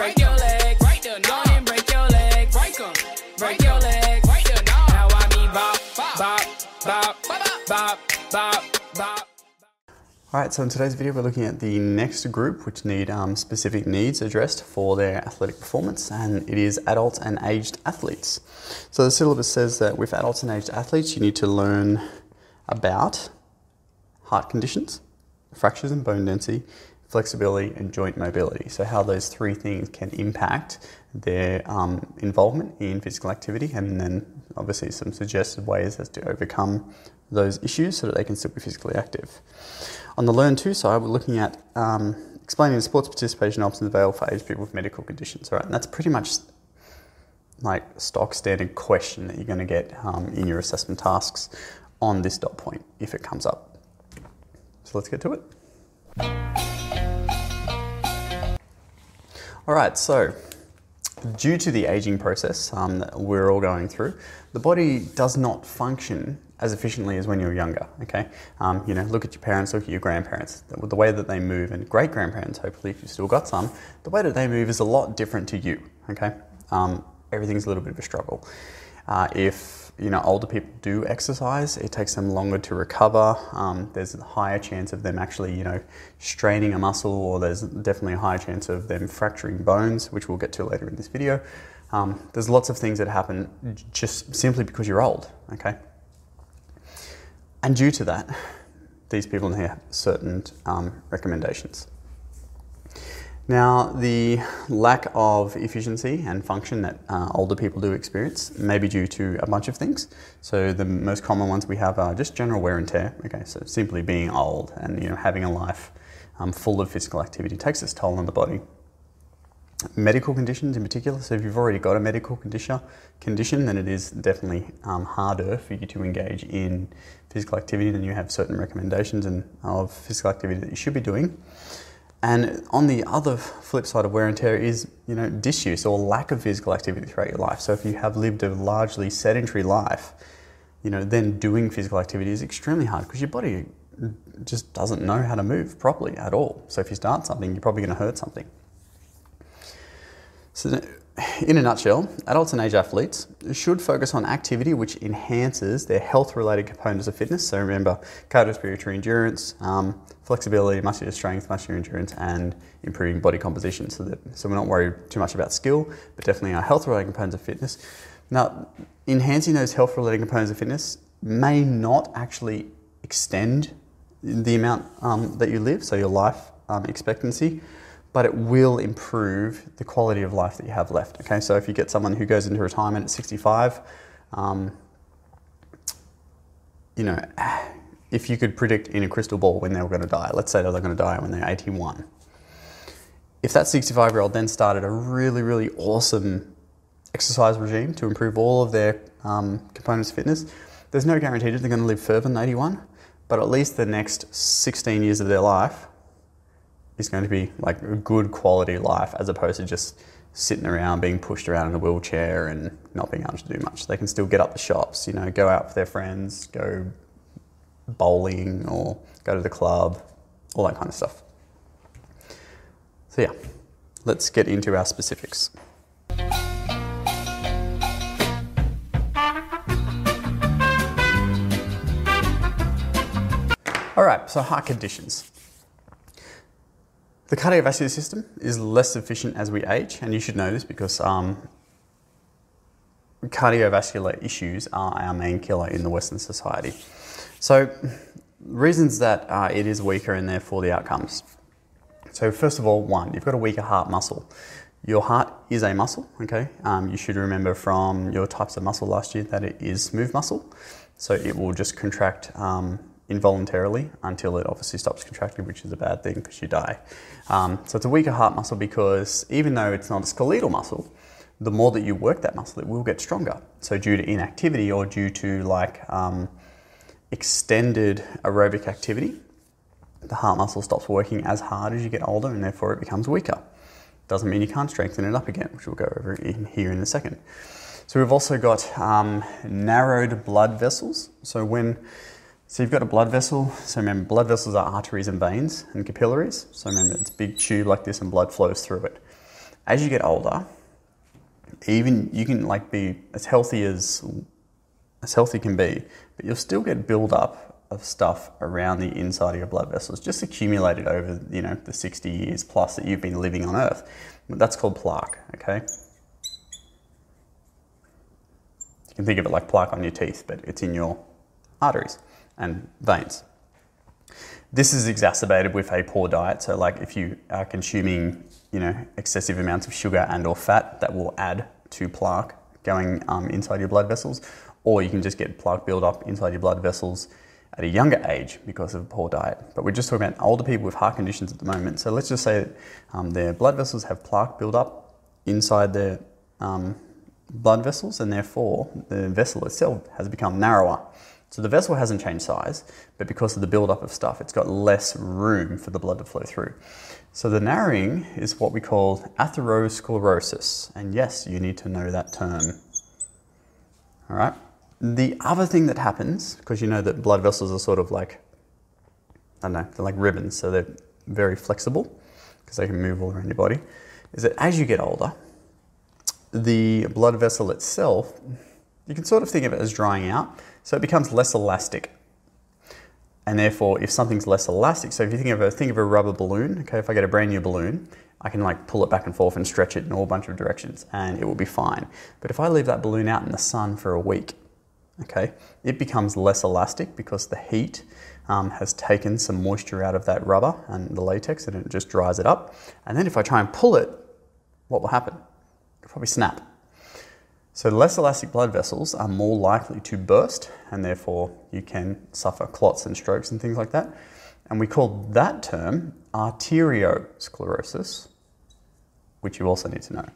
break your leg. Break the Go and break your leg. Break 'em. Break your leg. Break the Now I me bop, bop, bop, bop, bop, bop. Alright, so in today's video we're looking at the next group which need um, specific needs addressed for their athletic performance and it is adults and aged athletes. So the syllabus says that with adults and aged athletes you need to learn about heart conditions, fractures and bone density, flexibility and joint mobility. So how those three things can impact their um, involvement in physical activity and then obviously some suggested ways as to overcome those issues so that they can still be physically active. On the Learn To side, we're looking at um, explaining the sports participation options available for aged people with medical conditions. Right, and that's pretty much like stock standard question that you're going to get um, in your assessment tasks on this dot point if it comes up. So let's get to it. All right, so due to the aging process um, that we're all going through, the body does not function as efficiently as when you're younger. Okay, um, you know, look at your parents, look at your grandparents. The, way that they move, and great grandparents, hopefully, if you've still got some, the way that they move is a lot different to you. Okay, um, everything's a little bit of a struggle. Uh, if you know older people do exercise, it takes them longer to recover. Um, there's a higher chance of them actually, you know, straining a muscle, or there's definitely a higher chance of them fracturing bones, which we'll get to later in this video. Um, there's lots of things that happen just simply because you're old. Okay, and due to that, these people have certain um, recommendations. Now, the lack of efficiency and function that uh, older people do experience may be due to a bunch of things. So, the most common ones we have are just general wear and tear. Okay, so simply being old and you know having a life um, full of physical activity takes its toll on the body medical conditions in particular. So if you've already got a medical condition, condition then it is definitely um, harder for you to engage in physical activity. Then you have certain recommendations and of physical activity that you should be doing. And on the other flip side of wear and tear is, you know, disuse or lack of physical activity throughout your life. So if you have lived a largely sedentary life, you know, then doing physical activity is extremely hard because your body just doesn't know how to move properly at all. So if you start something, you're probably going to hurt something. So, in a nutshell, adults and age athletes should focus on activity which enhances their health related components of fitness. So, remember cardiorespiratory endurance, um, flexibility, muscular strength, muscular endurance, and improving body composition. So, that, so, we're not worried too much about skill, but definitely our health related components of fitness. Now, enhancing those health related components of fitness may not actually extend the amount um, that you live, so your life um, expectancy but it will improve the quality of life that you have left. Okay, so if you get someone who goes into retirement at 65, um, you know, if you could predict in a crystal ball when they were going to die, let's say they're going to die when they're 81. If that 65 year old then started a really, really awesome exercise regime to improve all of their um, components of fitness, there's no guarantee that they're going to live further than 81, but at least the next 16 years of their life is going to be like a good quality life as opposed to just sitting around being pushed around in a wheelchair and not being able to do much. They can still get up the shops, you know, go out with their friends, go bowling or go to the club, all that kind of stuff. So, yeah, let's get into our specifics. All right, so heart conditions. The cardiovascular system is less efficient as we age, and you should know this because um, cardiovascular issues are our main killer in the Western society. So, reasons that uh, it is weaker and therefore the outcomes. So, first of all, one, you've got a weaker heart muscle. Your heart is a muscle, okay? Um, you should remember from your types of muscle last year that it is smooth muscle. So, it will just contract um, involuntarily until it obviously stops contracting, which is a bad thing because you die. Um, so it's a weaker heart muscle because even though it's not a skeletal muscle, the more that you work that muscle, it will get stronger. So due to inactivity or due to like um, extended aerobic activity, the heart muscle stops working as hard as you get older and therefore it becomes weaker. Doesn't mean you can't strengthen it up again, which we'll go over in here in a second. So we've also got um, narrowed blood vessels. So when so you've got a blood vessel. So remember, blood vessels are arteries and veins and capillaries. So remember, it's a big tube like this and blood flows through it. as you get older, even you can like be as healthy as as healthy can be, but you'll still get build up of stuff around the inside of your blood vessels, just accumulated over you know the 60 years plus that you've been living on Earth. That's called plaque. Okay. You can think of it like plaque on your teeth, but it's in your arteries and veins. This is exacerbated with a poor diet. So, like if you are consuming, you know, excessive amounts of sugar and/or fat, that will add to plaque going um, inside your blood vessels, or you can just get plaque build up inside your blood vessels at a younger age because of a poor diet. But we're just talking about older people with heart conditions at the moment. So let's just say that um, their blood vessels have plaque build up inside their um, blood vessels, and therefore the vessel itself has become narrower. So the vessel hasn't changed size, but because of the buildup of stuff, it's got less room for the blood to flow through. So the narrowing is what we call atherosclerosis. And yes, you need to know that term. All right. The other thing that happens, because you know that blood vessels are sort of like, I don't know, they're like ribbons, so they're very flexible because they can move all around your body, is that as you get older, the blood vessel itself, you can sort of think of it as drying out so it becomes less elastic. And therefore, if something's less elastic, so if you think of a think of a rubber balloon, okay, if I get a brand new balloon, I can like pull it back and forth and stretch it in all bunch of directions and it will be fine. But if I leave that balloon out in the sun for a week, okay, it becomes less elastic because the heat um, has taken some moisture out of that rubber and the latex and it just dries it up. And then if I try and pull it, what will happen? It'll probably snap. So, less elastic blood vessels are more likely to burst, and therefore you can suffer clots and strokes and things like that. And we call that term arteriosclerosis, which you also need to know.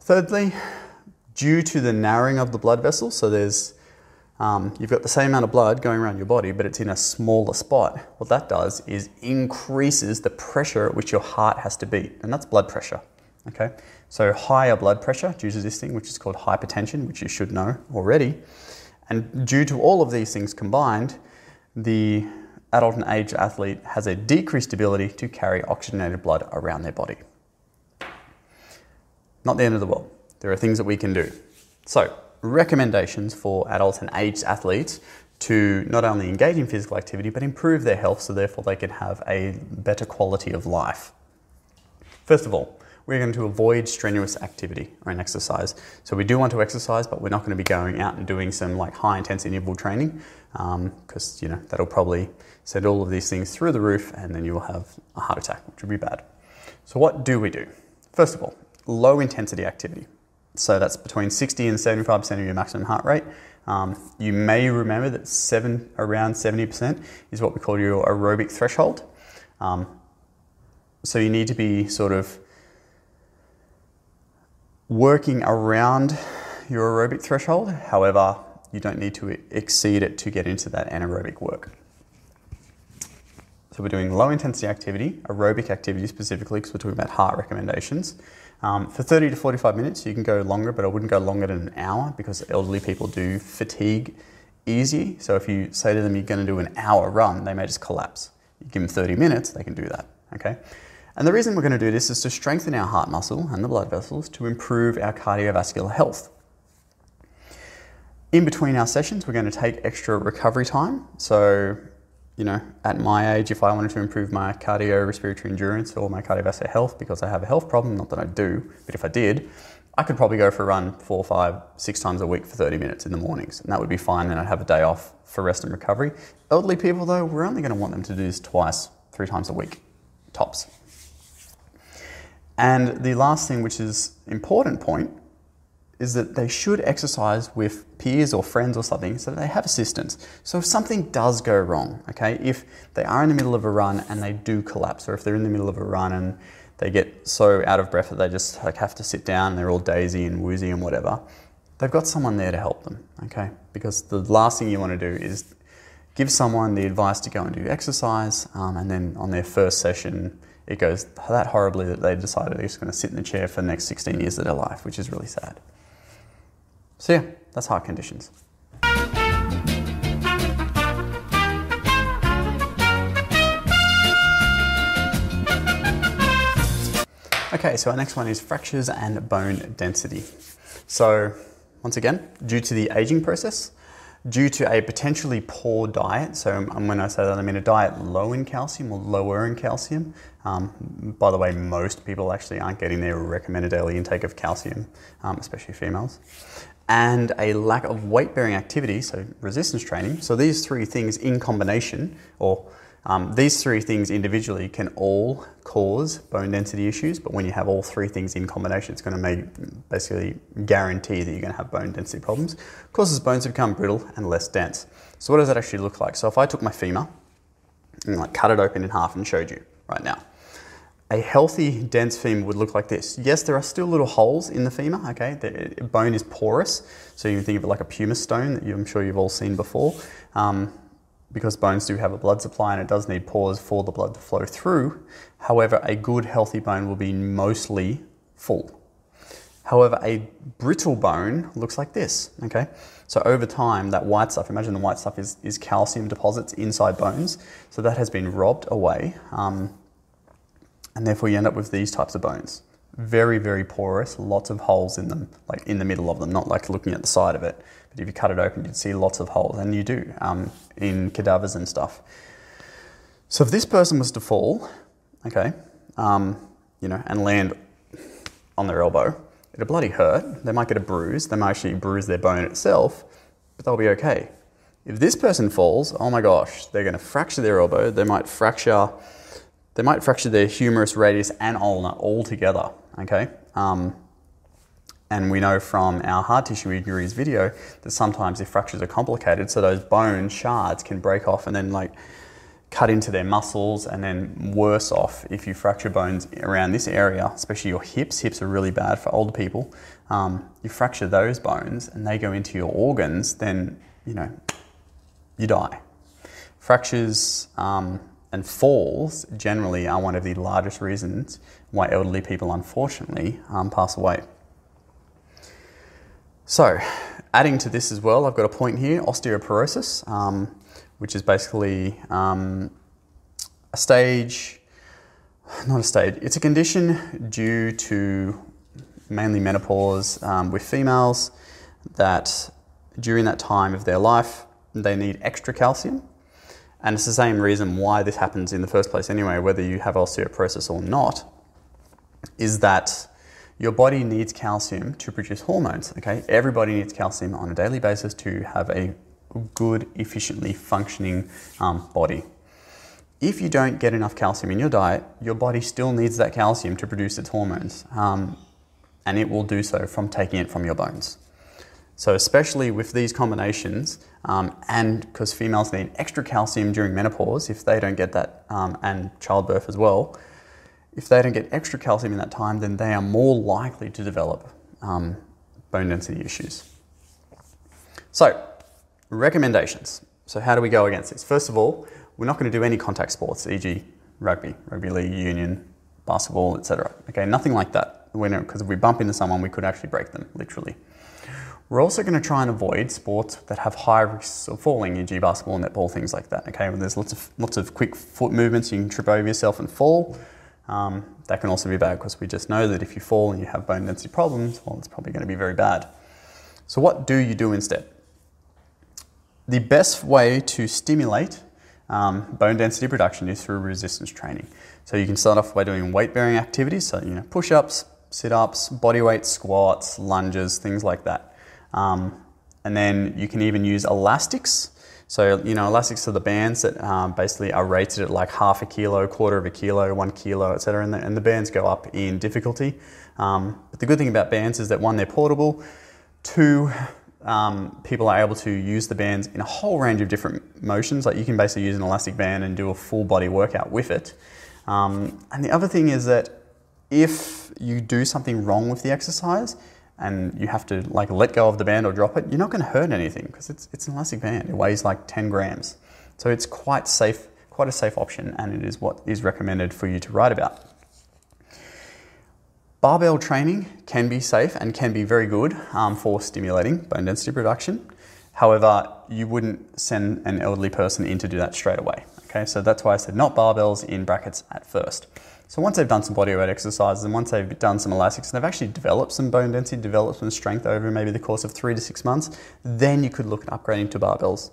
Thirdly, due to the narrowing of the blood vessels, so there's um, you've got the same amount of blood going around your body, but it's in a smaller spot. What that does is increases the pressure at which your heart has to beat, and that's blood pressure. Okay, so higher blood pressure due to this thing, which is called hypertension, which you should know already. And due to all of these things combined, the adult and aged athlete has a decreased ability to carry oxygenated blood around their body. Not the end of the world. There are things that we can do. So, recommendations for adults and aged athletes to not only engage in physical activity but improve their health so therefore they can have a better quality of life. First of all, we're going to avoid strenuous activity or an exercise. So we do want to exercise, but we're not going to be going out and doing some like high intensity interval training because um, you know that'll probably send all of these things through the roof, and then you will have a heart attack, which would be bad. So what do we do? First of all, low intensity activity. So that's between 60 and 75% of your maximum heart rate. Um, you may remember that seven, around 70% is what we call your aerobic threshold. Um, so you need to be sort of working around your aerobic threshold. However, you don't need to exceed it to get into that anaerobic work. So we're doing low intensity activity, aerobic activity specifically, because we're talking about heart recommendations. Um, for 30 to 45 minutes, you can go longer, but I wouldn't go longer than an hour because elderly people do fatigue easy. So if you say to them you're going to do an hour run, they may just collapse. You give them 30 minutes, they can do that. Okay. And the reason we're going to do this is to strengthen our heart muscle and the blood vessels to improve our cardiovascular health. In between our sessions, we're going to take extra recovery time. So, you know, at my age, if I wanted to improve my cardiorespiratory endurance or my cardiovascular health because I have a health problem, not that I do, but if I did, I could probably go for a run four, five, six times a week for 30 minutes in the mornings, and that would be fine. Then I'd have a day off for rest and recovery. Elderly people, though, we're only going to want them to do this twice, three times a week, tops. And the last thing, which is important point, is that they should exercise with peers or friends or something so they have assistance. So if something does go wrong, okay, if they are in the middle of a run and they do collapse, or if they're in the middle of a run and they get so out of breath that they just like have to sit down, they're all daisy and woozy and whatever, they've got someone there to help them, okay? Because the last thing you want to do is give someone the advice to go and do exercise, um, and then on their first session, it goes that horribly that they decided they're just going to sit in the chair for the next 16 years of their life, which is really sad. So, yeah, that's heart conditions. Okay, so our next one is fractures and bone density. So, once again, due to the aging process, due to a potentially poor diet, so um, when I say that, I mean a diet low in calcium or lower in calcium. Um, by the way, most people actually aren't getting their recommended daily intake of calcium, um, especially females. And a lack of weight bearing activity, so resistance training. So, these three things in combination, or um, these three things individually can all cause bone density issues, but when you have all three things in combination, it's going to make basically guarantee that you're going to have bone density problems. Causes bones to become brittle and less dense. So, what does that actually look like? So, if I took my femur and like cut it open in half and showed you right now, a healthy, dense femur would look like this. Yes, there are still little holes in the femur, okay? The bone is porous, so you can think of it like a pumice stone that I'm sure you've all seen before. Um, because bones do have a blood supply and it does need pores for the blood to flow through. However, a good healthy bone will be mostly full. However, a brittle bone looks like this, okay? So over time, that white stuff, imagine the white stuff is, is calcium deposits inside bones. So that has been robbed away. Um, and therefore you end up with these types of bones. Very, very porous, lots of holes in them, like in the middle of them, not like looking at the side of it. But if you cut it open, you'd see lots of holes, and you do um, in cadavers and stuff. So if this person was to fall, okay, um, you know, and land on their elbow, it'll bloody hurt. They might get a bruise. They might actually bruise their bone itself, but they'll be okay. If this person falls, oh my gosh, they're going to fracture their elbow. They might fracture, they might fracture their humerus radius and ulna all together. Okay. Um, and we know from our hard tissue injuries video that sometimes if fractures are complicated, so those bone shards can break off and then like cut into their muscles, and then worse off if you fracture bones around this area, especially your hips. Hips are really bad for older people. Um, you fracture those bones and they go into your organs, then you know you die. Fractures um, and falls generally are one of the largest reasons why elderly people, unfortunately, um, pass away. So, adding to this as well, I've got a point here osteoporosis, um, which is basically um, a stage, not a stage, it's a condition due to mainly menopause um, with females that during that time of their life they need extra calcium. And it's the same reason why this happens in the first place, anyway, whether you have osteoporosis or not, is that your body needs calcium to produce hormones. Okay, everybody needs calcium on a daily basis to have a good, efficiently functioning um, body. If you don't get enough calcium in your diet, your body still needs that calcium to produce its hormones, um, and it will do so from taking it from your bones. So, especially with these combinations, um, and because females need extra calcium during menopause if they don't get that, um, and childbirth as well, if they don't get extra calcium in that time, then they are more likely to develop um, bone density issues. So, recommendations. So, how do we go against this? First of all, we're not going to do any contact sports, e.g., rugby, rugby league, union, basketball, etc. Okay, nothing like that. Because if we bump into someone, we could actually break them, literally. We're also going to try and avoid sports that have high risks of falling, e.g., basketball, netball, things like that. Okay, there's lots of lots of quick foot movements. You can trip over yourself and fall. Um, that can also be bad because we just know that if you fall and you have bone density problems, well, it's probably going to be very bad. So, what do you do instead? The best way to stimulate um, bone density production is through resistance training. So, you can start off by doing weight bearing activities, so you know, push ups, sit ups, body weight squats, lunges, things like that. Um, and then you can even use elastics. So, you know, elastics are the bands that um, basically are rated at like half a kilo, quarter of a kilo, one kilo, etc. And, and the, bands go up in difficulty. Um, but the good thing about bands is that one, they're portable. Two, um, people are able to use the bands in a whole range of different motions. Like you can basically use an elastic band and do a full body workout with it. Um, and the other thing is that if you do something wrong with the exercise, and you have to like let go of the band or drop it, you're not going to hurt anything because it's, it's an elastic band. It weighs like 10 grams. So it's quite safe, quite a safe option, and it is what is recommended for you to write about. Barbell training can be safe and can be very good um, for stimulating bone density production. However, you wouldn't send an elderly person in to do that straight away. Okay, so that's why I said not barbells in brackets at first. So once they've done some bodyweight exercises and once they've done some elastics and they've actually developed some bone density, developed some strength over maybe the course of three to six months, then you could look at upgrading to barbells.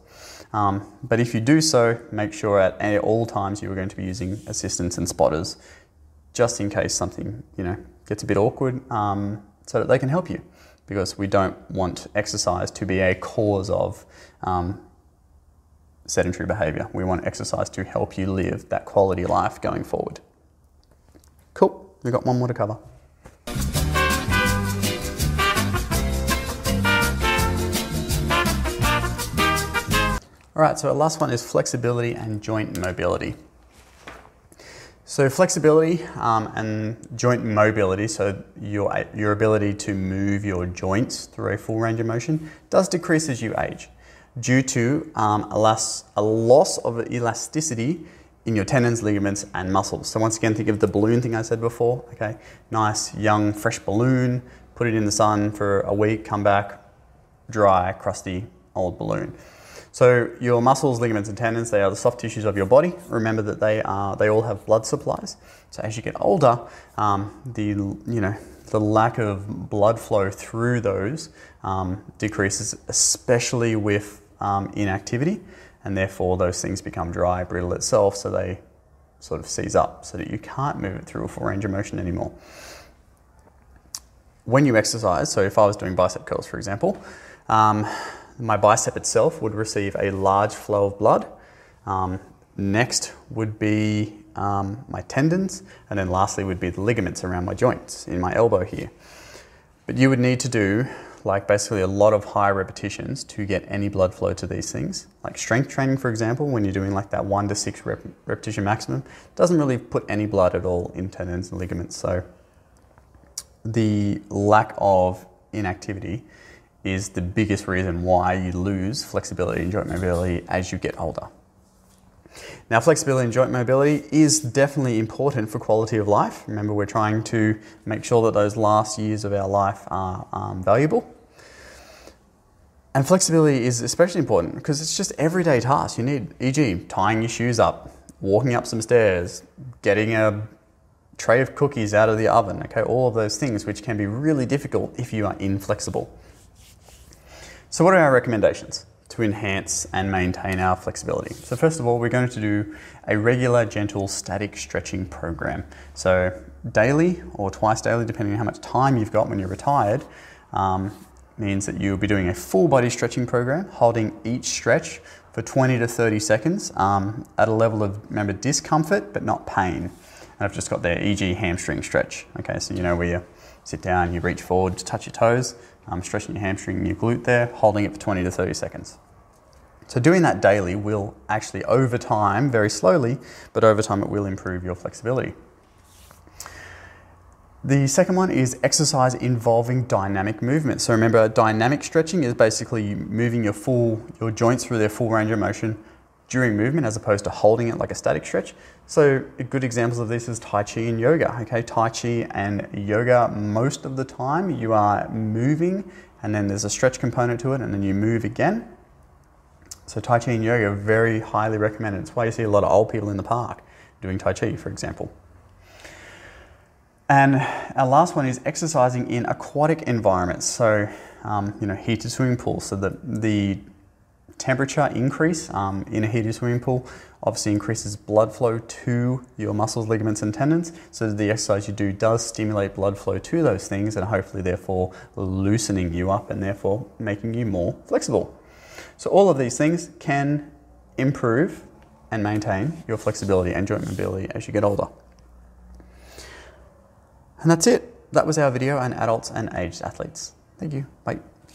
Um, but if you do so, make sure at all times you are going to be using assistants and spotters, just in case something you know gets a bit awkward, um, so that they can help you. Because we don't want exercise to be a cause of um, sedentary behavior. We want exercise to help you live that quality life going forward. Cool, we've got one more to cover. All right, so our last one is flexibility and joint mobility. So flexibility um, and joint mobility, so your, your ability to move your joints through a full range of motion, does decrease as you age due to um, a, loss, a loss of elasticity in your tendons, ligaments, and muscles. So once again, think of the balloon thing I said before. Okay, nice, young, fresh balloon. Put it in the sun for a week. Come back, dry, crusty, old balloon. So your muscles, ligaments, and tendons, they are the soft tissues of your body. Remember that they are they all have blood supplies. So as you get older, um, the you know the lack of blood flow through those um, decreases, especially with um, inactivity and therefore those things become dry, brittle itself, so they sort of seize up so that you can't move it through a full range of motion anymore. When you exercise, so if I was doing bicep curls, for example, um, my bicep itself would receive a large flow of blood. Um, next would be um, my tendons, and then lastly would be the ligaments around my joints in my elbow here. But you would need to do like basically a lot of high repetitions to get any blood flow to these things. Like strength training, for example, when you're doing like that one to six rep- repetition maximum, doesn't really put any blood at all in tendons and ligaments. So the lack of inactivity is the biggest reason why you lose flexibility and joint mobility as you get older. Now, flexibility and joint mobility is definitely important for quality of life. Remember, we're trying to make sure that those last years of our life are um, valuable. And flexibility is especially important because it's just everyday tasks you need, e.g., tying your shoes up, walking up some stairs, getting a tray of cookies out of the oven, okay, all of those things which can be really difficult if you are inflexible. So, what are our recommendations? to enhance and maintain our flexibility. So first of all, we're going to do a regular, gentle, static stretching program. So daily or twice daily, depending on how much time you've got when you're retired, um, means that you'll be doing a full body stretching program, holding each stretch for 20 to 30 seconds um, at a level of, remember, discomfort but not pain. And I've just got the e.g. hamstring stretch. Okay, so you know where you sit down, you reach forward to touch your toes, um, stretching your hamstring and your glute there, holding it for 20 to 30 seconds. So doing that daily will actually, over time, very slowly, but over time it will improve your flexibility. The second one is exercise involving dynamic movement. So remember, dynamic stretching is basically moving your full your joints through their full range of motion during movement as opposed to holding it like a static stretch. So good examples of this is Tai Chi and yoga. Okay, Tai Chi and yoga, most of the time you are moving and then there's a stretch component to it and then you move again. So Tai Chi and yoga are very highly recommended. It's why you see a lot of old people in the park doing Tai Chi, for example. And our last one is exercising in aquatic environments. So, um, you know, heated swimming pools. So the, the temperature increase um, in a heated swimming pool obviously increases blood flow to your muscles, ligaments, and tendons. So the exercise you do does stimulate blood flow to those things and hopefully, therefore, loosening you up and therefore making you more flexible. So all of these things can improve and maintain your flexibility and joint mobility as you get older. And that's it. That was our video on adults and aged athletes. Thank you. Bye.